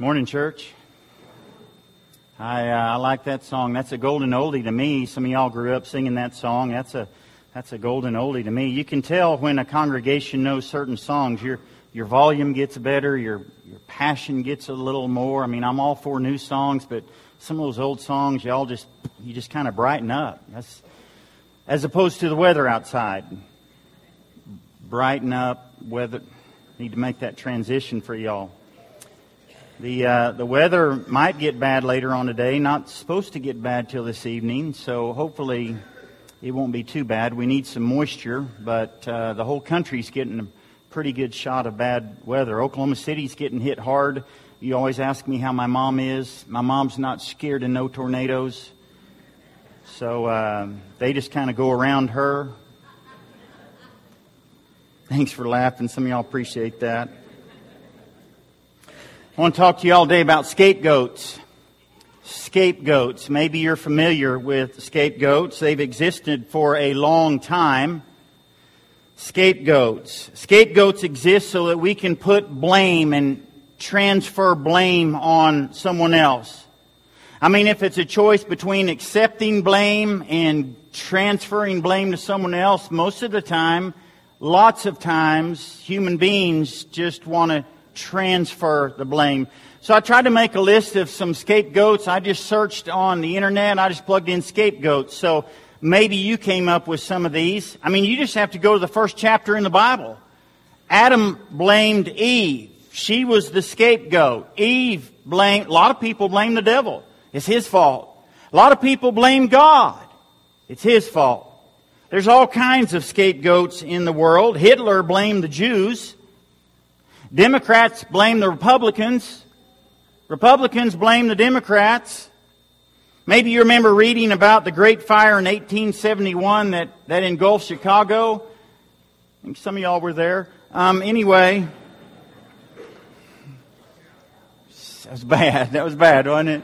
Morning, church. I, uh, I like that song. That's a golden oldie to me. Some of y'all grew up singing that song. That's a that's a golden oldie to me. You can tell when a congregation knows certain songs. Your your volume gets better. Your your passion gets a little more. I mean, I'm all for new songs, but some of those old songs, y'all just you just kind of brighten up. That's as opposed to the weather outside. Brighten up. Weather. Need to make that transition for y'all. The, uh, the weather might get bad later on today. Not supposed to get bad till this evening, so hopefully it won't be too bad. We need some moisture, but uh, the whole country's getting a pretty good shot of bad weather. Oklahoma City's getting hit hard. You always ask me how my mom is. My mom's not scared of no tornadoes, so uh, they just kind of go around her. Thanks for laughing. Some of y'all appreciate that. I want to talk to you all day about scapegoats. Scapegoats. Maybe you're familiar with scapegoats. They've existed for a long time. Scapegoats. Scapegoats exist so that we can put blame and transfer blame on someone else. I mean, if it's a choice between accepting blame and transferring blame to someone else, most of the time, lots of times, human beings just want to transfer the blame. So I tried to make a list of some scapegoats. I just searched on the internet. I just plugged in scapegoats. So maybe you came up with some of these. I mean, you just have to go to the first chapter in the Bible. Adam blamed Eve. She was the scapegoat. Eve blamed, a lot of people blame the devil. It's his fault. A lot of people blame God. It's his fault. There's all kinds of scapegoats in the world. Hitler blamed the Jews. Democrats blame the Republicans. Republicans blame the Democrats. Maybe you remember reading about the Great Fire in 1871 that, that engulfed Chicago. I think some of y'all were there. Um, anyway, that was bad. That was bad, wasn't it?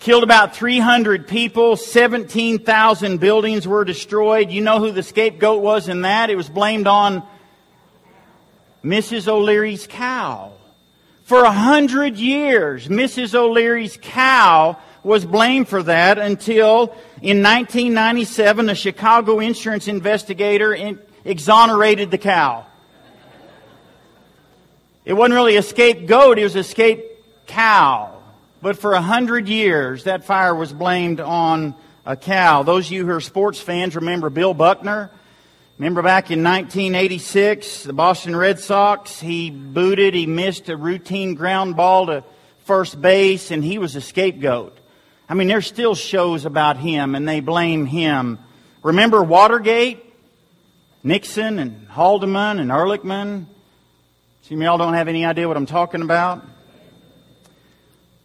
Killed about 300 people. 17,000 buildings were destroyed. You know who the scapegoat was in that? It was blamed on Mrs. O'Leary's cow. For a hundred years, Mrs. O'Leary's cow was blamed for that until in 1997 a Chicago insurance investigator in, exonerated the cow. It wasn't really a scapegoat, it was a scape cow. But for a hundred years, that fire was blamed on a cow. Those of you who are sports fans remember Bill Buckner. Remember back in 1986, the Boston Red Sox, he booted, he missed a routine ground ball to first base, and he was a scapegoat. I mean, there's still shows about him, and they blame him. Remember Watergate? Nixon and Haldeman and Ehrlichman? See, y'all don't have any idea what I'm talking about.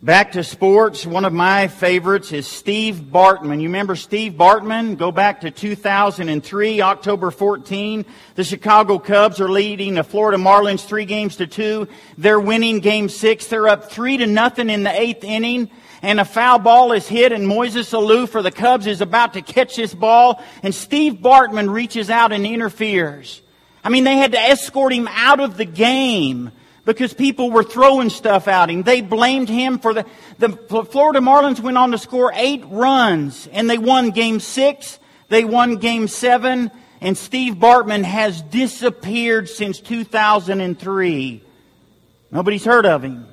Back to sports, one of my favorites is Steve Bartman. You remember Steve Bartman? Go back to 2003, October 14. The Chicago Cubs are leading the Florida Marlins three games to two. They're winning game six. They're up three to nothing in the eighth inning. And a foul ball is hit and Moises Alou for the Cubs is about to catch this ball. And Steve Bartman reaches out and interferes. I mean, they had to escort him out of the game because people were throwing stuff at him. They blamed him for the, the Florida Marlins went on to score eight runs and they won game six. They won game seven and Steve Bartman has disappeared since 2003. Nobody's heard of him.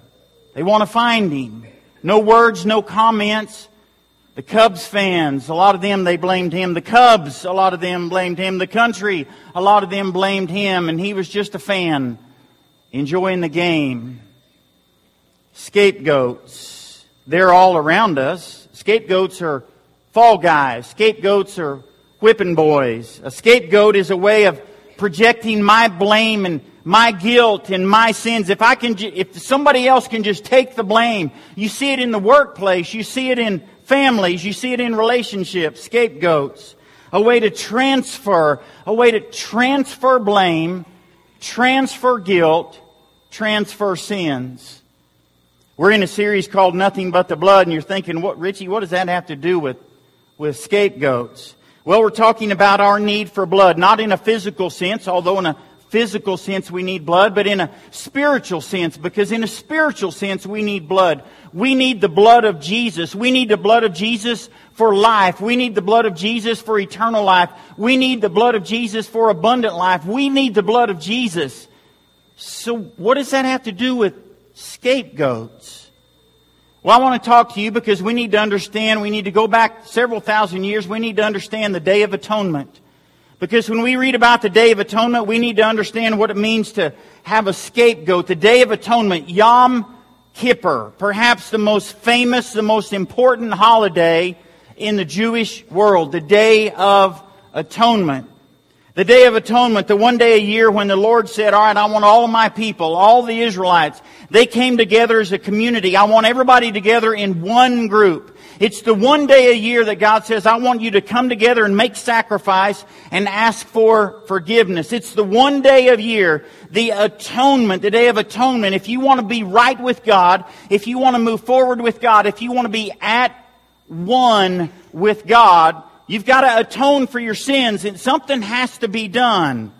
They want to find him. No words, no comments. The Cubs fans, a lot of them, they blamed him. The Cubs, a lot of them blamed him. The country, a lot of them blamed him, and he was just a fan enjoying the game. Scapegoats. They're all around us. Scapegoats are fall guys. Scapegoats are whipping boys. A scapegoat is a way of projecting my blame and my guilt and my sins. If I can, if somebody else can just take the blame, you see it in the workplace, you see it in families, you see it in relationships, scapegoats. A way to transfer, a way to transfer blame transfer guilt, transfer sins. We're in a series called Nothing But the Blood, and you're thinking, what, Richie, what does that have to do with, with scapegoats? Well, we're talking about our need for blood, not in a physical sense, although in a physical sense we need blood, but in a spiritual sense, because in a spiritual sense we need blood. We need the blood of Jesus. We need the blood of Jesus for life. We need the blood of Jesus for eternal life. We need the blood of Jesus for abundant life. We need the blood of Jesus. So what does that have to do with scapegoats? Well, I want to talk to you because we need to understand, we need to go back several thousand years. We need to understand the Day of Atonement. Because when we read about the Day of Atonement, we need to understand what it means to have a scapegoat. The Day of Atonement, Yom Kippur, perhaps the most famous, the most important holiday in the Jewish world, the Day of Atonement. The Day of Atonement, the one day a year when the Lord said, all right, I want all of my people, all the Israelites, they came together as a community. I want everybody together in one group. It's the one day a year that God says, I want you to come together and make sacrifice and ask for forgiveness. It's the one day of year, the atonement, the day of atonement. If you want to be right with God, if you want to move forward with God, if you want to be at one with God, you've got to atone for your sins and something has to be done.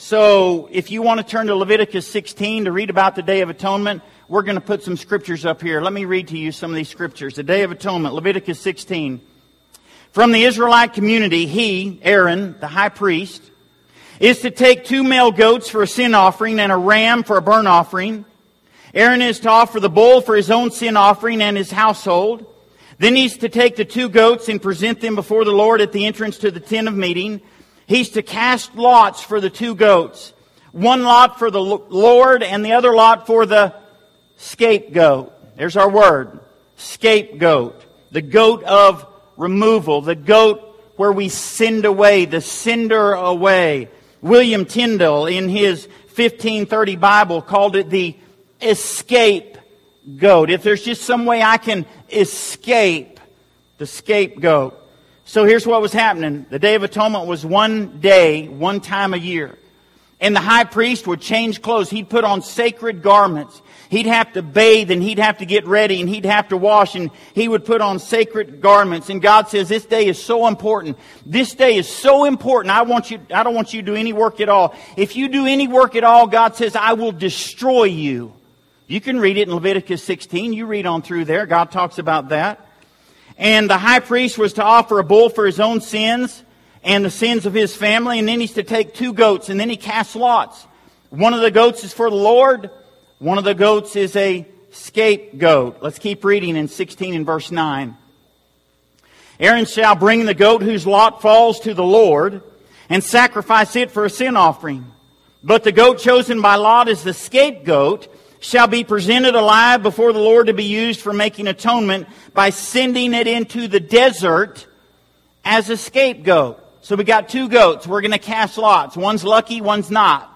So if you want to turn to Leviticus 16 to read about the Day of Atonement, we're going to put some scriptures up here. Let me read to you some of these scriptures. The Day of Atonement, Leviticus 16. From the Israelite community, he, Aaron, the high priest, is to take two male goats for a sin offering and a ram for a burnt offering. Aaron is to offer the bull for his own sin offering and his household. Then he's to take the two goats and present them before the Lord at the entrance to the tent of meeting. He's to cast lots for the two goats. One lot for the Lord and the other lot for the scapegoat. There's our word. Scapegoat. The goat of removal. The goat where we send away, the sender away. William Tyndale in his 1530 Bible called it the escape goat. If there's just some way I can escape the scapegoat. So here's what was happening. The Day of Atonement was one day, one time a year. And the high priest would change clothes. He'd put on sacred garments. He'd have to bathe and he'd have to get ready and he'd have to wash and he would put on sacred garments. And God says, this day is so important. This day is so important. I want you, I don't want you to do any work at all. If you do any work at all, God says, I will destroy you. You can read it in Leviticus 16. You read on through there. God talks about that. And the high priest was to offer a bull for his own sins and the sins of his family. And then he's to take two goats and then he casts lots. One of the goats is for the Lord. One of the goats is a scapegoat. Let's keep reading in 16 and verse 9. Aaron shall bring the goat whose lot falls to the Lord and sacrifice it for a sin offering. But the goat chosen by Lot is the scapegoat shall be presented alive before the Lord to be used for making atonement by sending it into the desert as a scapegoat. So we got two goats. We're going to cast lots. One's lucky, one's not.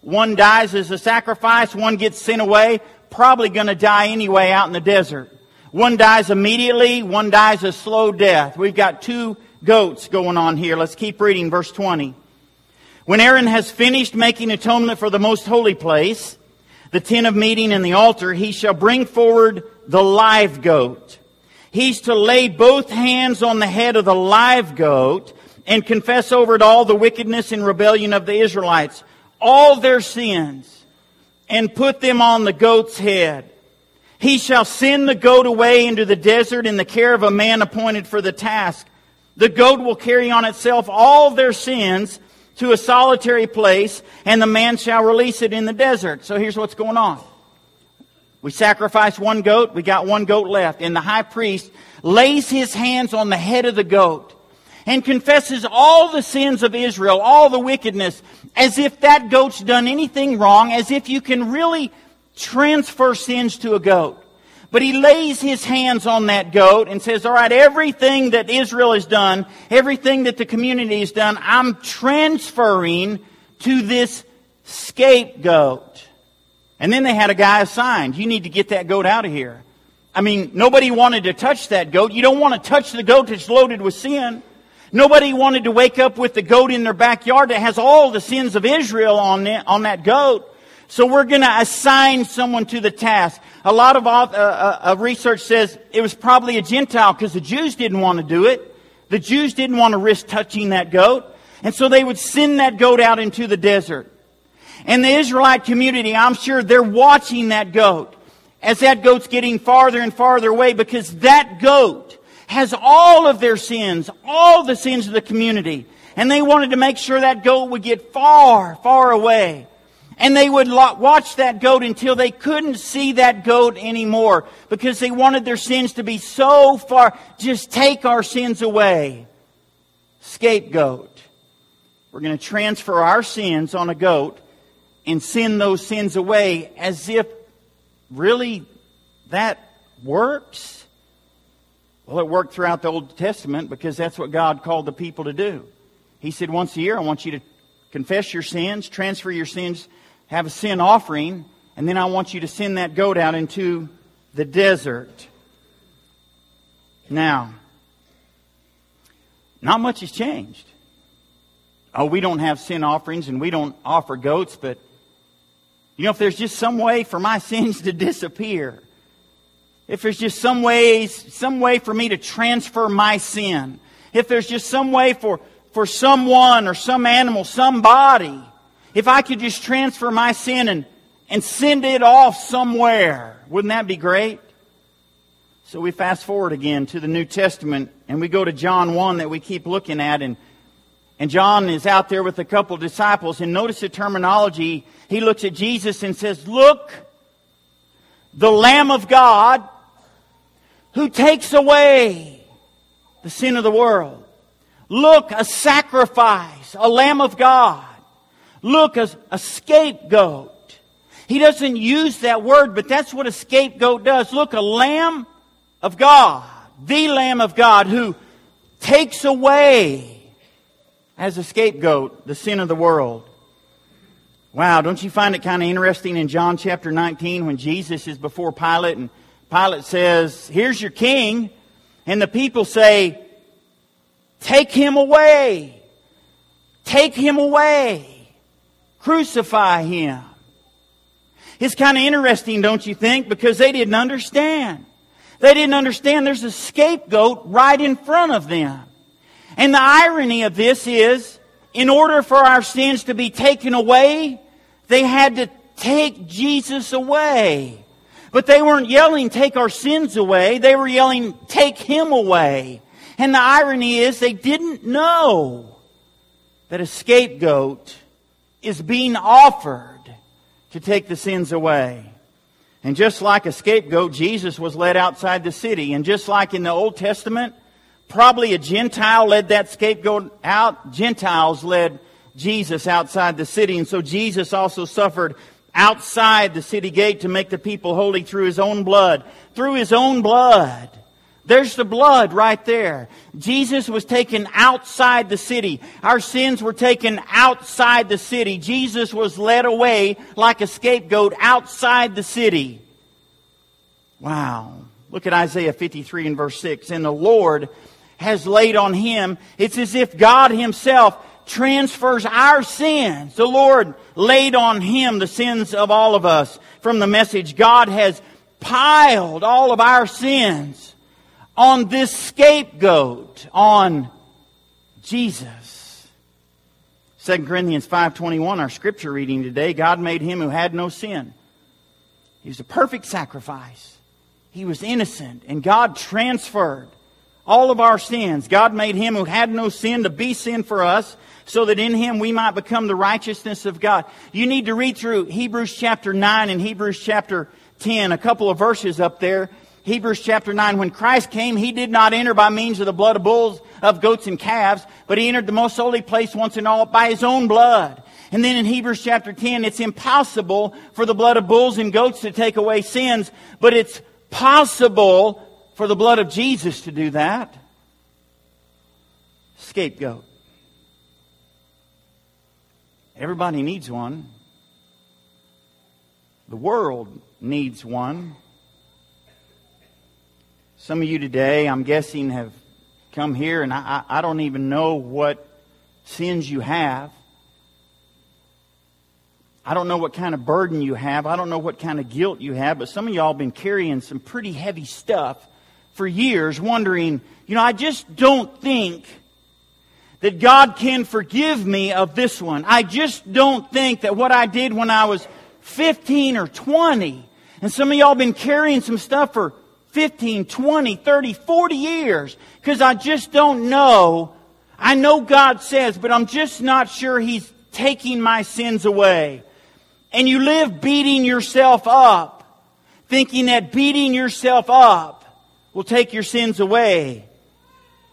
One dies as a sacrifice, one gets sent away, probably going to die anyway out in the desert. One dies immediately, one dies a slow death. We've got two goats going on here. Let's keep reading verse 20. When Aaron has finished making atonement for the most holy place, the tent of meeting and the altar, he shall bring forward the live goat. He's to lay both hands on the head of the live goat and confess over it all the wickedness and rebellion of the Israelites all their sins and put them on the goat's head. He shall send the goat away into the desert in the care of a man appointed for the task. The goat will carry on itself all their sins to a solitary place, and the man shall release it in the desert. So here's what's going on. We sacrifice one goat, we got one goat left, and the high priest lays his hands on the head of the goat and confesses all the sins of Israel, all the wickedness, as if that goat's done anything wrong, as if you can really transfer sins to a goat. But he lays his hands on that goat and says, all right, everything that Israel has done, everything that the community has done, I'm transferring to this scapegoat. And then they had a guy assigned. You need to get that goat out of here. I mean, nobody wanted to touch that goat. You don't want to touch the goat that's loaded with sin. Nobody wanted to wake up with the goat in their backyard that has all the sins of Israel on, it, on that goat. So we're going to assign someone to the task. A lot of, uh, uh, uh, research says it was probably a Gentile because the Jews didn't want to do it. The Jews didn't want to risk touching that goat. And so they would send that goat out into the desert. And the Israelite community, I'm sure they're watching that goat as that goat's getting farther and farther away because that goat has all of their sins, all the sins of the community. And they wanted to make sure that goat would get far, far away. And they would watch that goat until they couldn't see that goat anymore because they wanted their sins to be so far. Just take our sins away. Scapegoat. We're going to transfer our sins on a goat and send those sins away as if really that works. Well, it worked throughout the Old Testament because that's what God called the people to do. He said, once a year, I want you to confess your sins, transfer your sins have a sin offering, and then I want you to send that goat out into the desert. Now, not much has changed. Oh, we don't have sin offerings and we don't offer goats, but you know, if there's just some way for my sins to disappear, if there's just some ways, some way for me to transfer my sin, if there's just some way for, for someone or some animal, somebody if I could just transfer my sin and, and send it off somewhere, wouldn't that be great? So we fast forward again to the New Testament and we go to John 1 that we keep looking at and and John is out there with a couple disciples and notice the terminology. He looks at Jesus and says, look, the Lamb of God who takes away the sin of the world. Look, a sacrifice, a Lamb of God. Look, as a scapegoat. He doesn't use that word, but that's what a scapegoat does. Look, a lamb of God, the lamb of God who takes away as a scapegoat the sin of the world. Wow, don't you find it kind of interesting in John chapter 19 when Jesus is before Pilate and Pilate says, Here's your king. And the people say, Take him away. Take him away. Crucify him. It's kind of interesting, don't you think? Because they didn't understand. They didn't understand there's a scapegoat right in front of them. And the irony of this is, in order for our sins to be taken away, they had to take Jesus away. But they weren't yelling, take our sins away. They were yelling, take him away. And the irony is they didn't know that a scapegoat is being offered to take the sins away. And just like a scapegoat, Jesus was led outside the city. And just like in the Old Testament, probably a Gentile led that scapegoat out. Gentiles led Jesus outside the city. And so Jesus also suffered outside the city gate to make the people holy through his own blood. Through his own blood. There's the blood right there. Jesus was taken outside the city. Our sins were taken outside the city. Jesus was led away like a scapegoat outside the city. Wow. Look at Isaiah 53 and verse 6. And the Lord has laid on him. It's as if God himself transfers our sins. The Lord laid on him the sins of all of us. From the message, God has piled all of our sins on this scapegoat, on Jesus. 2 Corinthians 5.21, our scripture reading today, God made him who had no sin. He was a perfect sacrifice. He was innocent, and God transferred all of our sins. God made him who had no sin to be sin for us, so that in him we might become the righteousness of God. You need to read through Hebrews chapter 9 and Hebrews chapter 10, a couple of verses up there Hebrews chapter 9, when Christ came, he did not enter by means of the blood of bulls, of goats and calves, but he entered the most holy place once and all by his own blood. And then in Hebrews chapter 10, it's impossible for the blood of bulls and goats to take away sins, but it's possible for the blood of Jesus to do that. Scapegoat. Everybody needs one. The world needs one. Some of you today, I'm guessing, have come here, and I, I don't even know what sins you have. I don't know what kind of burden you have. I don't know what kind of guilt you have, but some of y'all have been carrying some pretty heavy stuff for years, wondering, you know, I just don't think that God can forgive me of this one. I just don't think that what I did when I was 15 or 20, and some of y'all been carrying some stuff for 15, 20, 30, 40 years, because I just don't know. I know God says, but I'm just not sure He's taking my sins away. And you live beating yourself up, thinking that beating yourself up will take your sins away.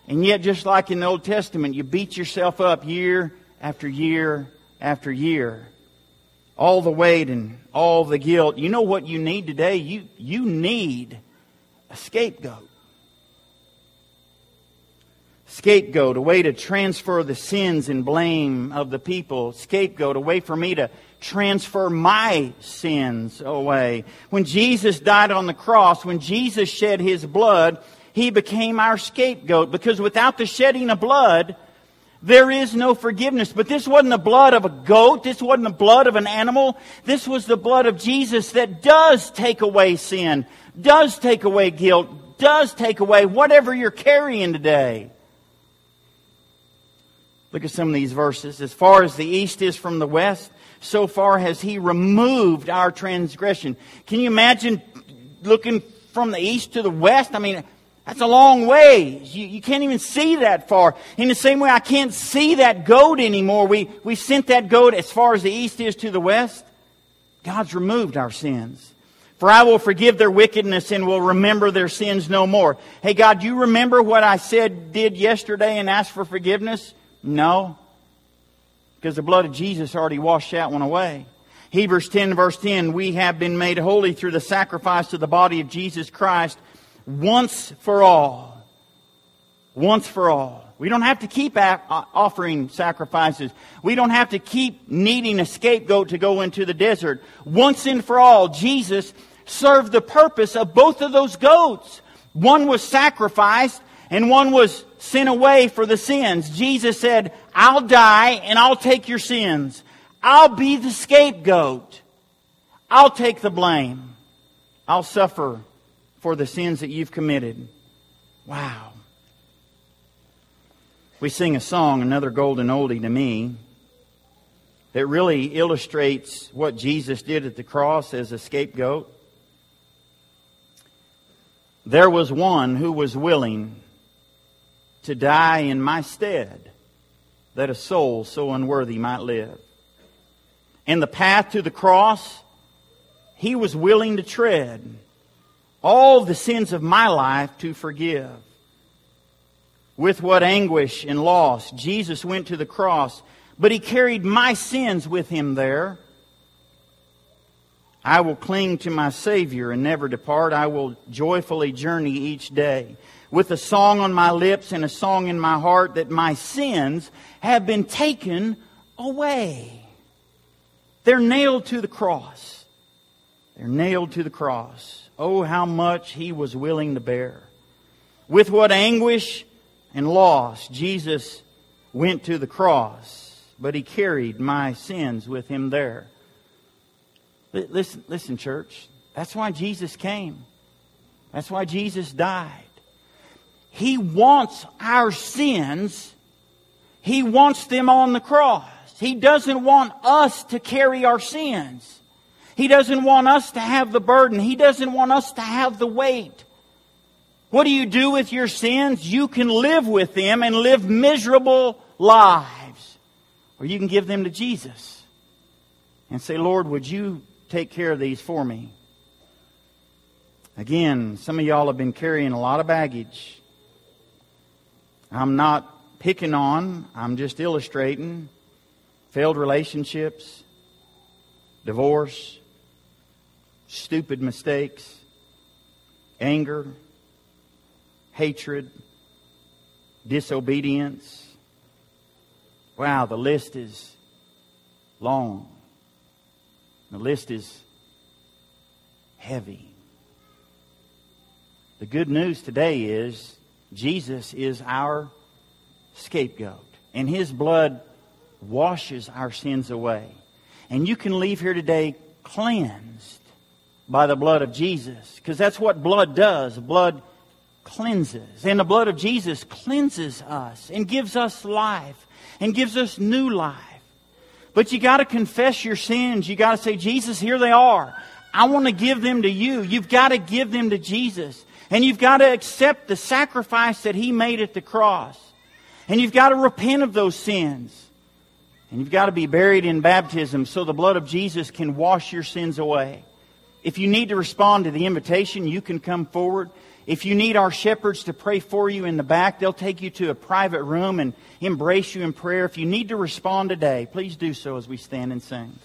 And yet, just like in the Old Testament, you beat yourself up year after year after year. All the weight and all the guilt. You know what you need today? You, you need a scapegoat. Scapegoat, a way to transfer the sins and blame of the people. Scapegoat, a way for me to transfer my sins away. When Jesus died on the cross, when Jesus shed his blood, he became our scapegoat because without the shedding of blood, there is no forgiveness. But this wasn't the blood of a goat. This wasn't the blood of an animal. This was the blood of Jesus that does take away sin, does take away guilt, does take away whatever you're carrying today. Look at some of these verses. As far as the east is from the west, so far has he removed our transgression. Can you imagine looking from the east to the west? I mean, that's a long way. You, you, can't even see that far. In the same way, I can't see that goat anymore. We, we sent that goat as far as the east is to the west. God's removed our sins. For I will forgive their wickedness and will remember their sins no more. Hey, God, you remember what I said, did yesterday and asked for forgiveness? No. Because the blood of Jesus already washed that one away. Hebrews 10 verse 10, we have been made holy through the sacrifice of the body of Jesus Christ once for all. Once for all. We don't have to keep offering sacrifices. We don't have to keep needing a scapegoat to go into the desert. Once and for all, Jesus served the purpose of both of those goats. One was sacrificed and one was sent away for the sins. Jesus said, I'll die and I'll take your sins. I'll be the scapegoat. I'll take the blame. I'll suffer for the sins that you've committed. Wow. We sing a song, another golden oldie to me, that really illustrates what Jesus did at the cross as a scapegoat. There was one who was willing to die in my stead that a soul so unworthy might live. And the path to the cross, he was willing to tread all the sins of my life to forgive. With what anguish and loss Jesus went to the cross, but he carried my sins with him there. I will cling to my Savior and never depart. I will joyfully journey each day with a song on my lips and a song in my heart that my sins have been taken away. They're nailed to the cross. They're nailed to the cross. Oh, how much he was willing to bear. With what anguish and loss Jesus went to the cross, but he carried my sins with him there. Listen, listen, church. That's why Jesus came. That's why Jesus died. He wants our sins. He wants them on the cross. He doesn't want us to carry our sins. He doesn't want us to have the burden. He doesn't want us to have the weight. What do you do with your sins? You can live with them and live miserable lives. Or you can give them to Jesus and say, Lord, would you take care of these for me? Again, some of y'all have been carrying a lot of baggage. I'm not picking on, I'm just illustrating failed relationships, divorce, stupid mistakes, anger, hatred, disobedience. Wow, the list is long. The list is heavy. The good news today is Jesus is our scapegoat, and his blood washes our sins away. And you can leave here today cleansed by the blood of Jesus. Because that's what blood does. Blood cleanses. And the blood of Jesus cleanses us and gives us life and gives us new life. But you got to confess your sins. You got to say, Jesus, here they are. I want to give them to you. You've got to give them to Jesus. And you've got to accept the sacrifice that He made at the cross. And you've got to repent of those sins. And you've got to be buried in baptism so the blood of Jesus can wash your sins away. If you need to respond to the invitation, you can come forward. If you need our shepherds to pray for you in the back, they'll take you to a private room and embrace you in prayer. If you need to respond today, please do so as we stand and sing.